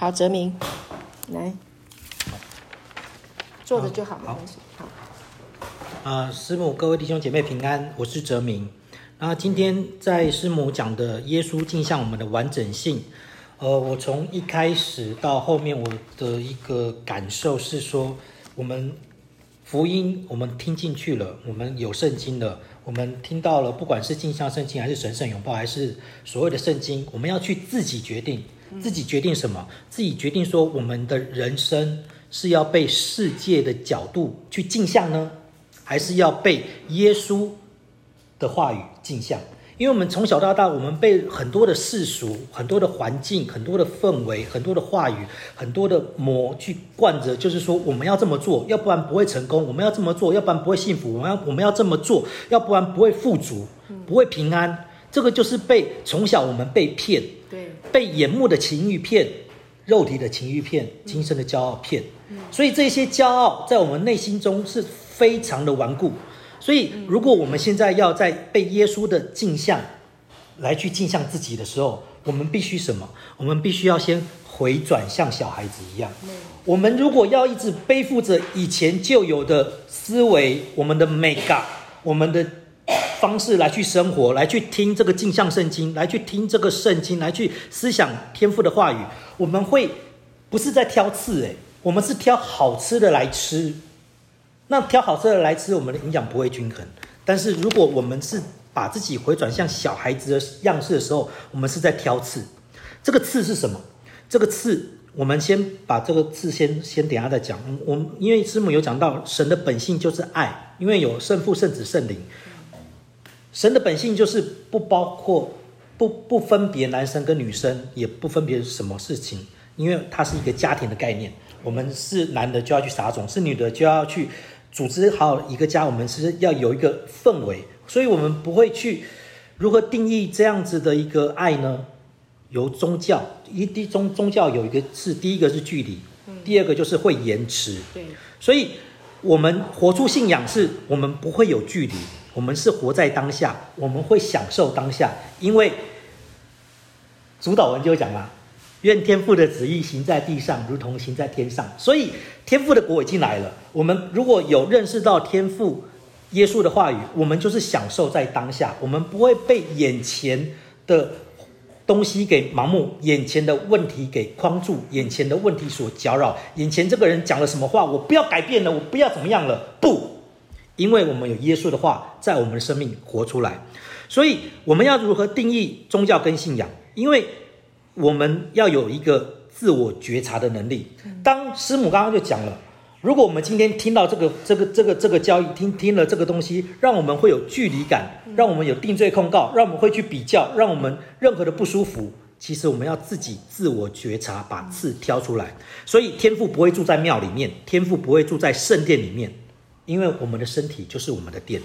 好，哲明，来，坐着就好，好没关系。好，啊、呃，师母，各位弟兄姐妹平安，我是哲明。那今天在师母讲的耶稣镜像我们的完整性，呃，我从一开始到后面，我的一个感受是说，我们福音我们听进去了，我们有圣经了，我们听到了，不管是镜像圣经还是神圣拥抱，还是所谓的圣经，我们要去自己决定。自己决定什么？自己决定说，我们的人生是要被世界的角度去镜像呢，还是要被耶稣的话语镜像？因为我们从小到大，我们被很多的世俗、很多的环境、很多的氛围、很多的话语、很多的魔去惯着，就是说我们要这么做，要不然不会成功；我们要这么做，要不然不会幸福；我们要我们要这么做，要不然不会富足，不会平安。这个就是被从小我们被骗。对，被眼目的情欲骗，肉体的情欲骗，今生的骄傲骗，所以这些骄傲在我们内心中是非常的顽固。所以，如果我们现在要在被耶稣的镜像来去镜像自己的时候，我们必须什么？我们必须要先回转，像小孩子一样。我们如果要一直背负着以前旧有的思维，我们的美感，我们的。方式来去生活，来去听这个镜像圣经，来去听这个圣经，来去思想天赋的话语。我们会不是在挑刺，诶，我们是挑好吃的来吃。那挑好吃的来吃，我们的营养不会均衡。但是如果我们是把自己回转向小孩子的样式的时候，我们是在挑刺。这个刺是什么？这个刺，我们先把这个刺先先等下再讲。我们因为师母有讲到，神的本性就是爱，因为有圣父、圣子、圣灵。神的本性就是不包括不不分别男生跟女生，也不分别什么事情，因为它是一个家庭的概念。我们是男的就要去撒种，是女的就要去组织好一个家。我们是要有一个氛围，所以我们不会去如何定义这样子的一个爱呢？由宗教一第宗宗教有一个是第一个是距离，第二个就是会延迟。对，所以我们活出信仰是我们不会有距离。我们是活在当下，我们会享受当下，因为主祷文就讲了：“愿天父的旨意行在地上，如同行在天上。”所以天父的国已经来了。我们如果有认识到天父耶稣的话语，我们就是享受在当下，我们不会被眼前的东西给盲目，眼前的问题给框住，眼前的问题所搅扰，眼前这个人讲了什么话，我不要改变了，我不要怎么样了，不。因为我们有耶稣的话在我们的生命活出来，所以我们要如何定义宗教跟信仰？因为我们要有一个自我觉察的能力。当师母刚刚就讲了，如果我们今天听到这个、这个、这个、这个交易，听听了这个东西，让我们会有距离感，让我们有定罪控告，让我们会去比较，让我们任何的不舒服，其实我们要自己自我觉察，把刺挑出来。所以天父不会住在庙里面，天父不会住在圣殿里面。因为我们的身体就是我们的殿，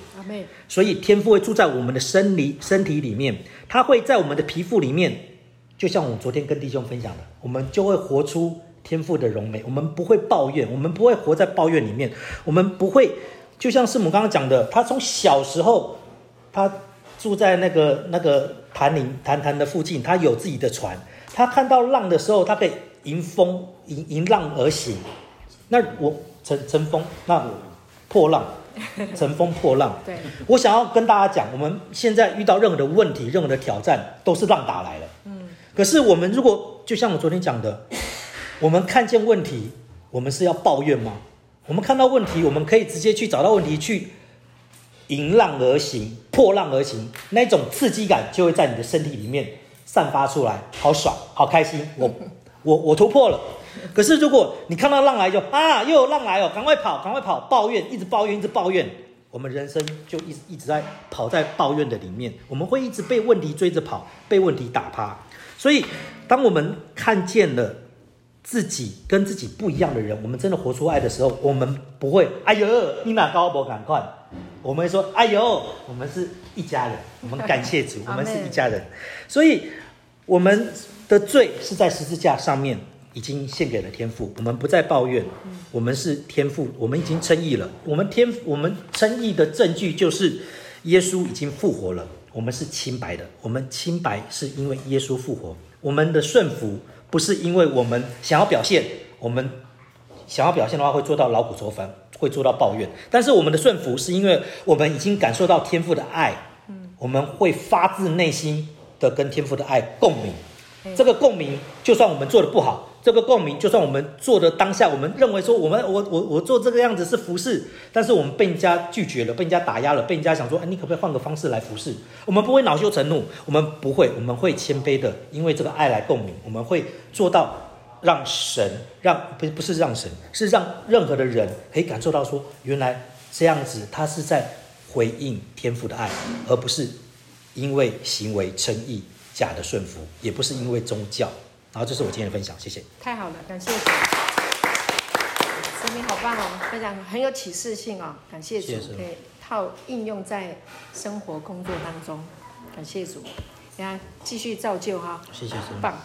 所以天父会住在我们的身里身体里面，他会在我们的皮肤里面，就像我们昨天跟弟兄分享的，我们就会活出天赋的荣美。我们不会抱怨，我们不会活在抱怨里面，我们不会，就像师母刚刚讲的，他从小时候，他住在那个那个潭林潭潭的附近，他有自己的船，他看到浪的时候，他可以迎风迎迎浪而行。那我乘乘风，那我。破浪，乘风破浪。对，我想要跟大家讲，我们现在遇到任何的问题、任何的挑战，都是浪打来了。嗯，可是我们如果就像我昨天讲的，我们看见问题，我们是要抱怨吗？我们看到问题，我们可以直接去找到问题，去迎浪而行，破浪而行，那种刺激感就会在你的身体里面散发出来，好爽，好开心。我我我突破了。可是，如果你看到浪来就啊，又有浪来哦，赶快跑，赶快跑，抱怨，一直抱怨，一直抱怨，我们人生就一直一直在跑在抱怨的里面，我们会一直被问题追着跑，被问题打趴。所以，当我们看见了自己跟自己不一样的人，我们真的活出爱的时候，我们不会哎呦，你哪高不赶快，我们会说哎呦，我们是一家人，我们感谢主，我们是一家人。所以，我们的罪是在十字架上面。已经献给了天父，我们不再抱怨，我们是天父，我们已经称义了。我们天，我们称义的证据就是耶稣已经复活了，我们是清白的。我们清白是因为耶稣复活，我们的顺服不是因为我们想要表现，我们想要表现的话会做到劳苦愁烦，会做到抱怨。但是我们的顺服是因为我们已经感受到天父的爱，我们会发自内心的跟天父的爱共鸣。这个共鸣，就算我们做的不好。这个共鸣，就算我们做的当下，我们认为说我们我我我做这个样子是服侍，但是我们被人家拒绝了，被人家打压了，被人家想说，哎，你可不可以换个方式来服侍？我们不会恼羞成怒，我们不会，我们会谦卑的，因为这个爱来共鸣，我们会做到让神让不不是让神，是让任何的人可以感受到说，原来这样子他是在回应天父的爱，而不是因为行为称义假的顺服，也不是因为宗教。然后，这是我今天的分享，谢谢。太好了，感谢主，生命好棒哦，分享很有启示性哦，感谢主，可以套应用在生活工作当中，感谢主，大家继续造就哈，谢谢主，棒，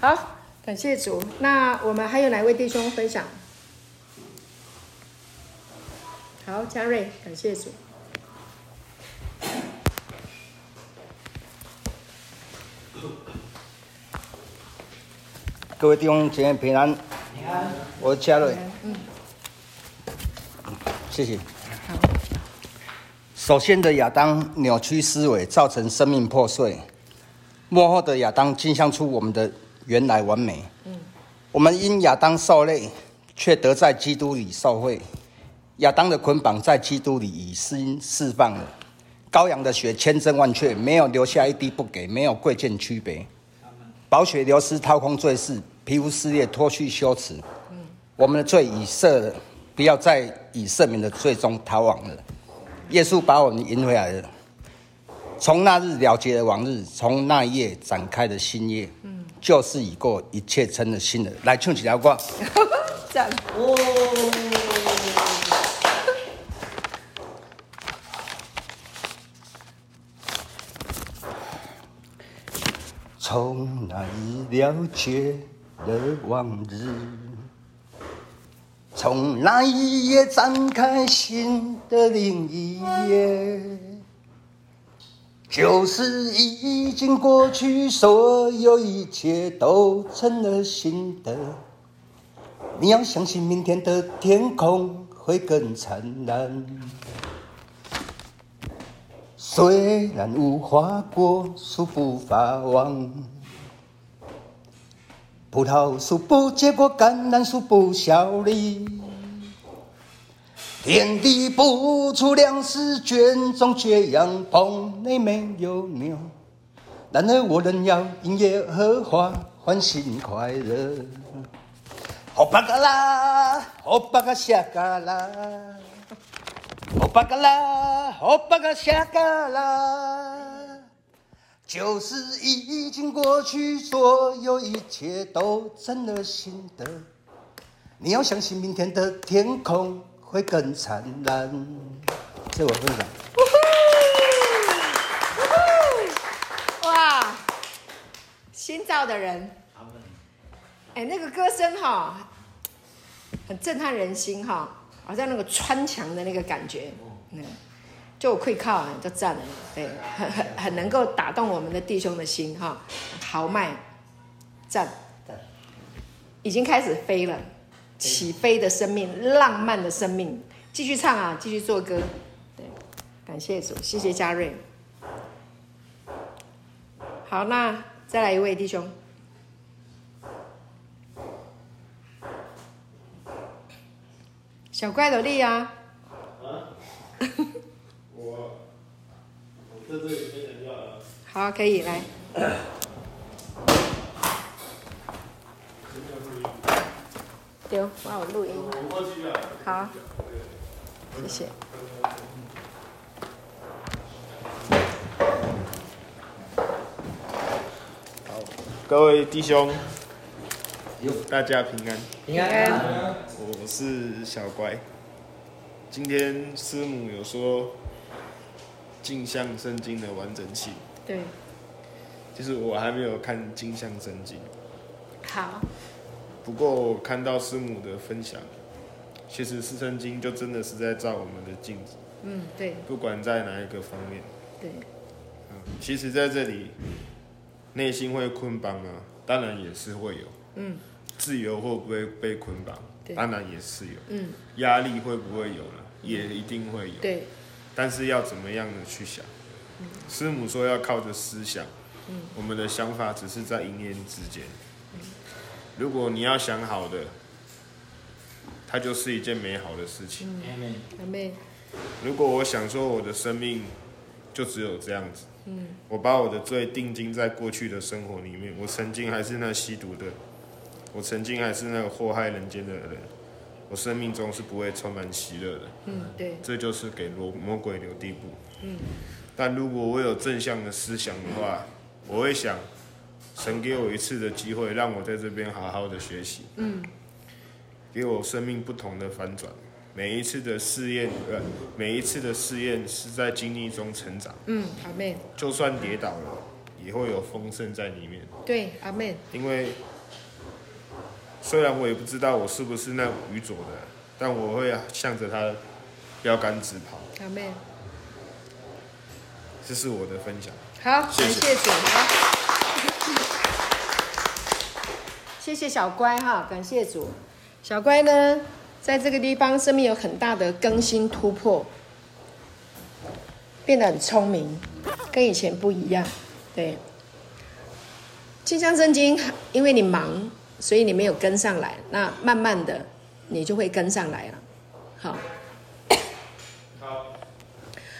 好，感谢主。那我们还有哪位弟兄分享？好，嘉瑞，感谢主。各位弟兄姐妹平安，平安，我是嘉瑞，谢谢。首先的亚当扭曲思维，造成生命破碎；幕后的亚当镜像出我们的原来完美。嗯，我们因亚当受累，却得在基督里受惠。亚当的捆绑在基督里已经释放了。羔羊的血千真万确，没有留下一滴不给，没有贵贱区别。宝血流失，掏空罪世。皮肤撕裂，脱去羞耻。我们的罪已赦了，不要再以赦免的罪中逃亡了。耶稣把我们赢回来了。从那日了结了往日，从那夜展开的新页。旧事已过，一切成了新的。来唱起来歌。赞 哦！从那日了结。的往日，从那一夜展开新的另一页，就是已经过去，所有一切都成了新的。你要相信，明天的天空会更灿烂。虽然无花果树不发旺。葡萄树不结果，橄榄树不效力，田地不出粮食，圈中缺羊，棚内没有牛。然而我仍要因耶和华欢欣快乐。欧巴嘎拉，欧巴嘎夏嘎拉，欧巴嘎拉，欧巴嘎夏嘎拉。旧事已经过去，所有一切都成了新的。你要相信，明天的天空会更灿烂。这我分享。哇，新造的人。哎，那个歌声哈，很震撼人心哈，好像那个穿墙的那个感觉。嗯。就可以靠，就赞了，对，很很很能够打动我们的弟兄的心哈，豪迈，赞，已经开始飞了，起飞的生命，浪漫的生命，继续唱啊，继续做歌，对，感谢主，谢谢嘉瑞，好，那再来一位弟兄，小怪萝莉啊。好，可以来。丢，帮我录音。好，谢谢。好，各位弟兄，大家平安。平安。我是小乖。今天师母有说。镜像圣经的完整性，对，就是我还没有看镜像圣经。好，不过我看到师母的分享，其实是圣经就真的是在照我们的镜子。嗯，对。不管在哪一个方面。对。嗯，其实在这里，内心会捆绑吗，当然也是会有。嗯，自由会不会被捆绑？当然也是有。嗯，压力会不会有呢？也一定会有。对，但是要怎么样的去想？师母说要靠着思想。嗯，我们的想法只是在一念之间。如果你要想好的，它就是一件美好的事情。阿门。如果我想说我的生命就只有这样子，嗯，我把我的罪定睛在过去的生活里面，我曾经还是那吸毒的，我曾经还是那个祸害人间的人，我生命中是不会充满喜乐的。嗯，对，这就是给魔魔鬼留地步。嗯，但如果我有正向的思想的话，我会想，神给我一次的机会，让我在这边好好的学习。嗯，给我生命不同的反转。每一次的试验，呃，每一次的试验是在经历中成长。嗯，阿妹。就算跌倒了，也会有丰盛在里面。对，阿妹。因为虽然我也不知道我是不是那愚拙的，但我会向着他标杆直跑。阿妹。这是我的分享。好，谢谢感谢主。好，谢谢小乖哈，感谢主。小乖呢？在这个地方，生命有很大的更新突破，变得很聪明，跟以前不一样。对，进香圣经，因为你忙，所以你没有跟上来。那慢慢的，你就会跟上来了。好，好，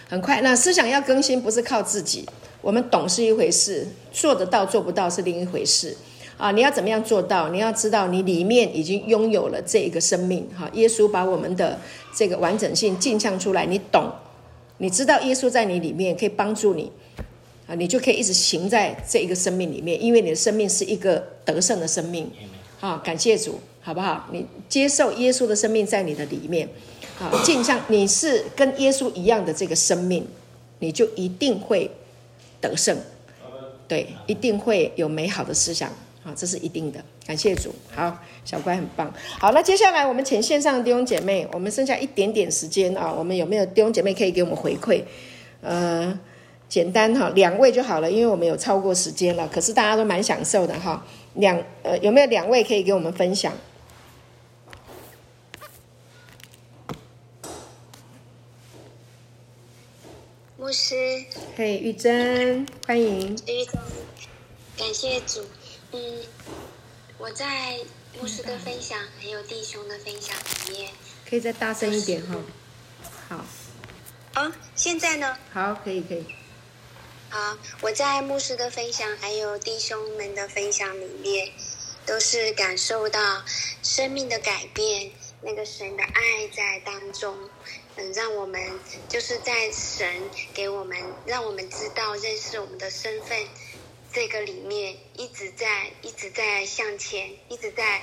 很快。那思想要更新，不是靠自己，我们懂是一回事，做得到做不到是另一回事。啊，你要怎么样做到？你要知道，你里面已经拥有了这一个生命。哈，耶稣把我们的这个完整性镜像出来，你懂，你知道耶稣在你里面可以帮助你，啊，你就可以一直行在这一个生命里面，因为你的生命是一个得胜的生命。啊，感谢主，好不好？你接受耶稣的生命在你的里面，啊，镜像你是跟耶稣一样的这个生命，你就一定会得胜，对，一定会有美好的思想。好，这是一定的。感谢主。好，小乖很棒。好，那接下来我们请线上的弟兄姐妹，我们剩下一点点时间啊，我们有没有弟兄姐妹可以给我们回馈？呃，简单哈，两位就好了，因为我们有超过时间了。可是大家都蛮享受的哈。两呃，有没有两位可以给我们分享？牧师，嘿，玉珍，欢迎。玉珍，感谢主。嗯，我在牧师的分享还有弟兄的分享里面，可以再大声一点哈。好。啊，现在呢？好，可以，可以。好，我在牧师的分享还有弟兄们的分享里面，都是感受到生命的改变，那个神的爱在当中，嗯，让我们就是在神给我们，让我们知道认识我们的身份。这个里面一直在一直在向前，一直在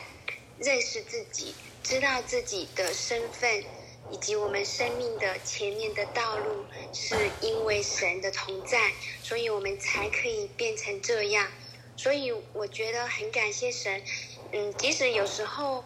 认识自己，知道自己的身份，以及我们生命的前面的道路，是因为神的同在，所以我们才可以变成这样。所以我觉得很感谢神。嗯，即使有时候，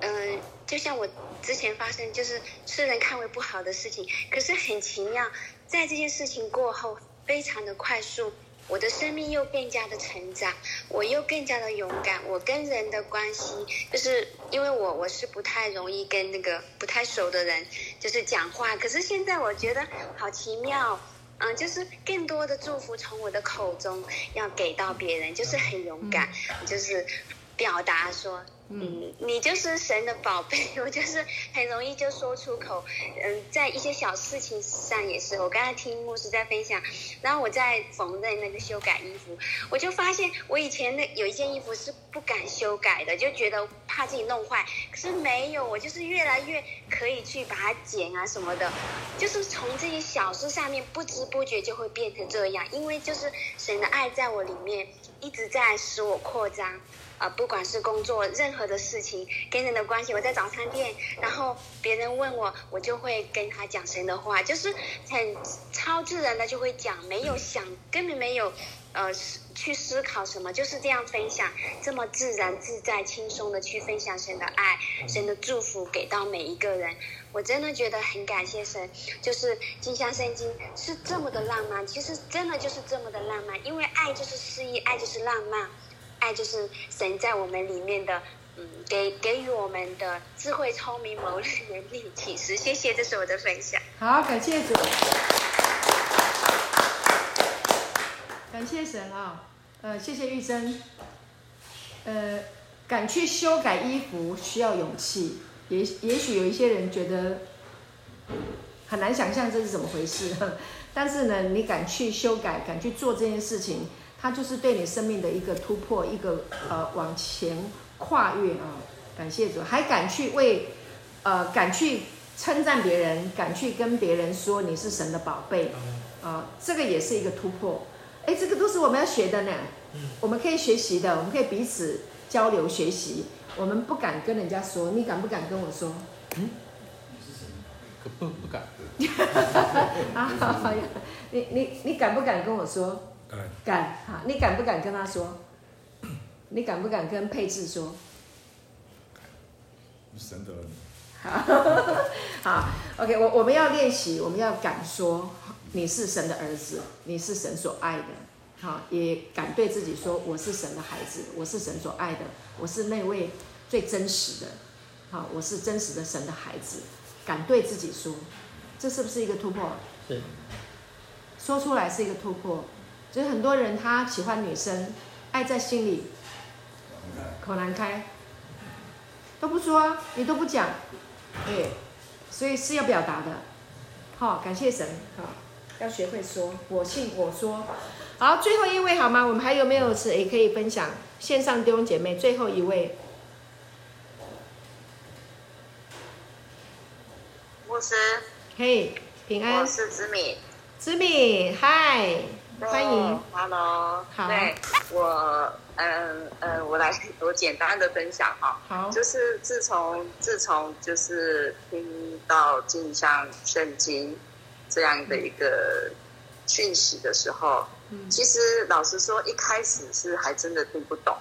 嗯，就像我之前发生，就是世人看为不好的事情，可是很奇妙，在这件事情过后，非常的快速。我的生命又更加的成长，我又更加的勇敢。我跟人的关系，就是因为我我是不太容易跟那个不太熟的人就是讲话。可是现在我觉得好奇妙，嗯，就是更多的祝福从我的口中要给到别人，就是很勇敢，就是表达说。嗯，你就是神的宝贝，我就是很容易就说出口。嗯，在一些小事情上也是。我刚才听牧师在分享，然后我在缝纫那个修改衣服，我就发现我以前那有一件衣服是不敢修改的，就觉得怕自己弄坏。可是没有，我就是越来越可以去把它剪啊什么的，就是从这些小事上面不知不觉就会变成这样，因为就是神的爱在我里面一直在使我扩张。啊，不管是工作任何的事情，跟人的关系，我在早餐店，然后别人问我，我就会跟他讲神的话，就是很超自然的就会讲，没有想，根本没有，呃，去思考什么，就是这样分享，这么自然自在、轻松的去分享神的爱、神的祝福给到每一个人，我真的觉得很感谢神，就是金香圣经是这么的浪漫，其实真的就是这么的浪漫，因为爱就是诗意，爱就是浪漫。爱就是神在我们里面的，嗯，给给予我们的智慧、聪明、谋略、能力、启示。谢谢，这是我的分享。好，感谢主，感谢神啊，呃，谢谢玉珍，呃，敢去修改衣服需要勇气，也也许有一些人觉得很难想象这是怎么回事。但是呢，你敢去修改，敢去做这件事情，它就是对你生命的一个突破，一个呃往前跨越啊！感谢主，还敢去为呃敢去称赞别人，敢去跟别人说你是神的宝贝啊！这个也是一个突破。哎，这个都是我们要学的呢。我们可以学习的，我们可以彼此交流学习。我们不敢跟人家说，你敢不敢跟我说？嗯。你是谁可不不敢。啊，好呀，你你你敢不敢跟我说？敢。敢，好，你敢不敢跟他说？你敢不敢跟佩智说？神的。好，好，OK，我我们要练习，我们要敢说你是神的儿子，你是神所爱的，好，也敢对自己说我是神的孩子，我是神所爱的，我是那位最真实的，好，我是真实的神的孩子。敢对自己说，这是不是一个突破？是。说出来是一个突破。就是很多人他喜欢女生，爱在心里，口难开，都不说啊，你都不讲，对，所以是要表达的。好，感谢神，好，要学会说，我信我说。好，最后一位好吗？我们还有没有是也可以分享？线上弟兄姐妹，最后一位。牧师，嘿，平安。我是子敏，子敏，嗨，欢迎，Hello，好，对，我，嗯嗯，我来，我简单的分享哈，好，就是自从自从就是听到镜像圣经这样的一个讯息的时候，嗯，其实老实说，一开始是还真的听不懂，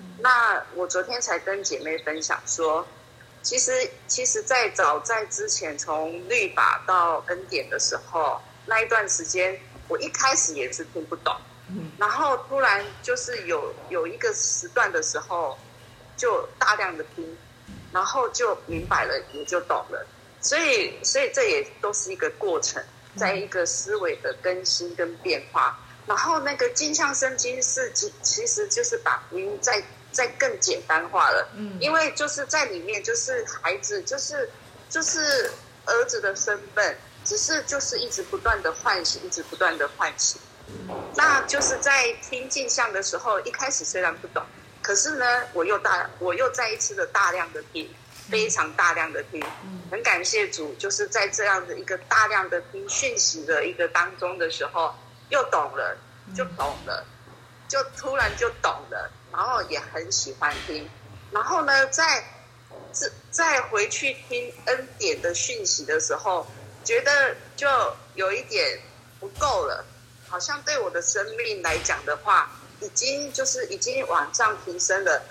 嗯，那我昨天才跟姐妹分享说。其实，其实，在早在之前，从律法到恩典的时候，那一段时间，我一开始也是听不懂，然后突然就是有有一个时段的时候，就大量的听，然后就明白了，也就懂了。所以，所以这也都是一个过程，在一个思维的更新跟变化。然后那个镜像圣经是，其其实就是把福音再。再更简单化了，嗯，因为就是在里面，就是孩子，就是就是儿子的身份，只是就是一直不断的唤醒，一直不断的唤醒。那就是在听镜像的时候，一开始虽然不懂，可是呢，我又大，我又再一次的大量的听，非常大量的听，很感谢主，就是在这样的一个大量的听讯息的一个当中的时候，又懂了，就懂了，就突然就懂了。然后也很喜欢听，然后呢，再再再回去听恩典的讯息的时候，觉得就有一点不够了，好像对我的生命来讲的话，已经就是已经往上提升了。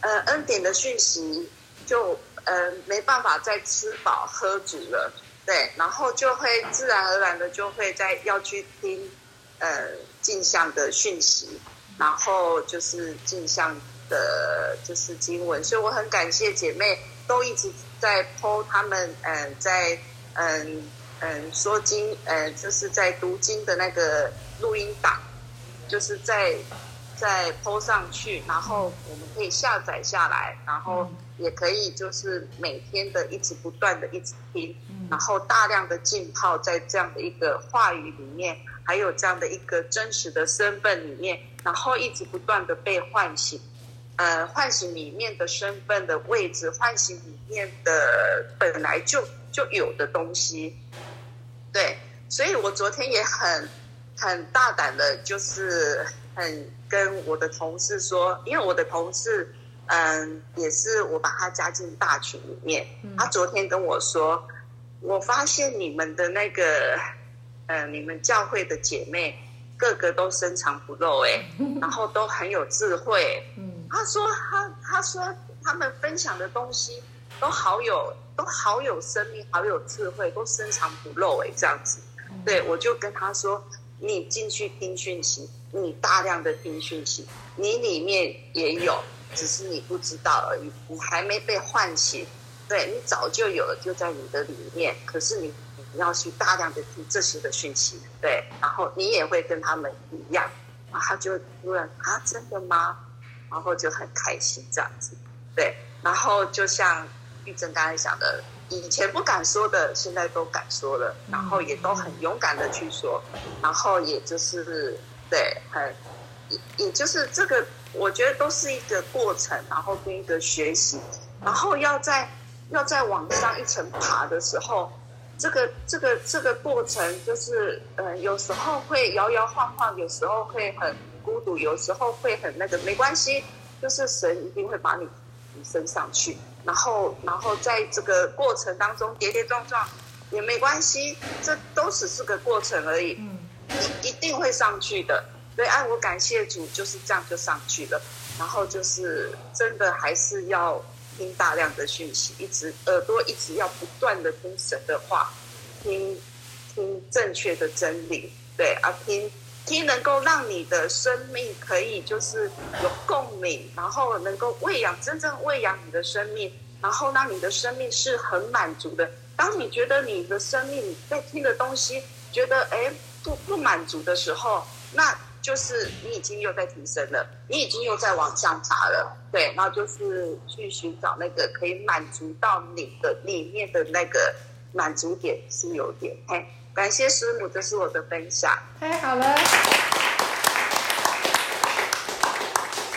呃，恩典的讯息就呃没办法再吃饱喝足了，对，然后就会自然而然的就会再要去听呃镜像的讯息。然后就是镜像的，就是经文，所以我很感谢姐妹都一直在剖他们，嗯，在嗯嗯说经，嗯，就是在读经的那个录音档，就是在在 po 上去，然后我们可以下载下来，然后也可以就是每天的一直不断的一直听，然后大量的浸泡在这样的一个话语里面。还有这样的一个真实的身份里面，然后一直不断的被唤醒，呃，唤醒里面的身份的位置，唤醒里面的本来就就有的东西。对，所以我昨天也很很大胆的，就是很跟我的同事说，因为我的同事，嗯，也是我把他加进大群里面，他昨天跟我说，我发现你们的那个。呃，你们教会的姐妹个个都深藏不露哎，然后都很有智慧。嗯，他说他他说他们分享的东西都好有都好有生命，好有智慧，都深藏不露哎，这样子。对，我就跟他说，你进去听讯息，你大量的听讯息，你里面也有，只是你不知道而已，你还没被唤醒。对，你早就有了，就在你的里面。可是你你要去大量的听这些的讯息，对，然后你也会跟他们一样，然后他就突然啊，真的吗？然后就很开心这样子，对，然后就像玉珍刚才讲的，以前不敢说的，现在都敢说了，然后也都很勇敢的去说，然后也就是对，很也也就是这个，我觉得都是一个过程，然后跟一个学习，然后要在。要再往上一层爬的时候，这个这个这个过程就是，呃，有时候会摇摇晃晃，有时候会很孤独，有时候会很那个，没关系，就是神一定会把你提升上去，然后然后在这个过程当中跌跌撞撞也没关系，这都只是个过程而已，嗯，你一定会上去的。对，哎，我感谢主，就是这样就上去了，然后就是真的还是要。听大量的讯息，一直耳朵一直要不断的听神的话，听听正确的真理，对啊，听听能够让你的生命可以就是有共鸣，然后能够喂养真正喂养你的生命，然后让你的生命是很满足的。当你觉得你的生命在听的东西觉得哎不不满足的时候，那。就是你已经又在提升了，你已经又在往上爬了，对，然后就是去寻找那个可以满足到你的里面的那个满足点是有点。嘿，感谢师母，这是我的分享。太好了，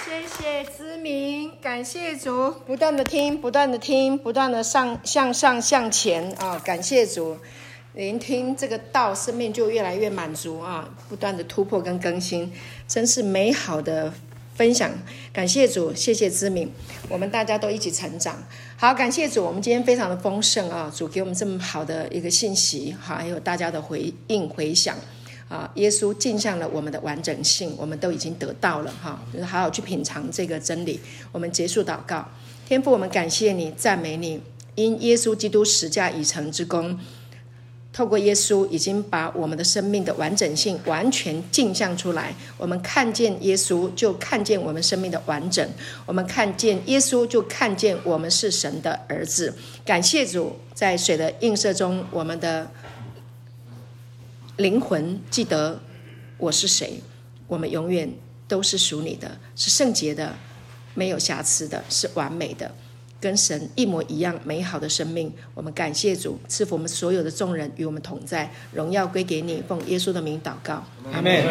谢谢知明，感谢主，不断的听，不断的听，不断的上向上向前啊、感谢主。聆听这个道，生命就越来越满足啊！不断的突破跟更新，真是美好的分享。感谢主，谢谢知明，我们大家都一起成长。好，感谢主，我们今天非常的丰盛啊！主给我们这么好的一个信息，还有大家的回应回响啊！耶稣镜像了我们的完整性，我们都已经得到了哈，就是好好去品尝这个真理。我们结束祷告，天父，我们感谢你，赞美你，因耶稣基督十架已成之功。透过耶稣，已经把我们的生命的完整性完全镜像出来。我们看见耶稣，就看见我们生命的完整；我们看见耶稣，就看见我们是神的儿子。感谢主，在水的映射中，我们的灵魂记得我是谁。我们永远都是属你的，是圣洁的，没有瑕疵的，是完美的。跟神一模一样美好的生命，我们感谢主赐福我们所有的众人与我们同在，荣耀归给你，奉耶稣的名祷告，阿门。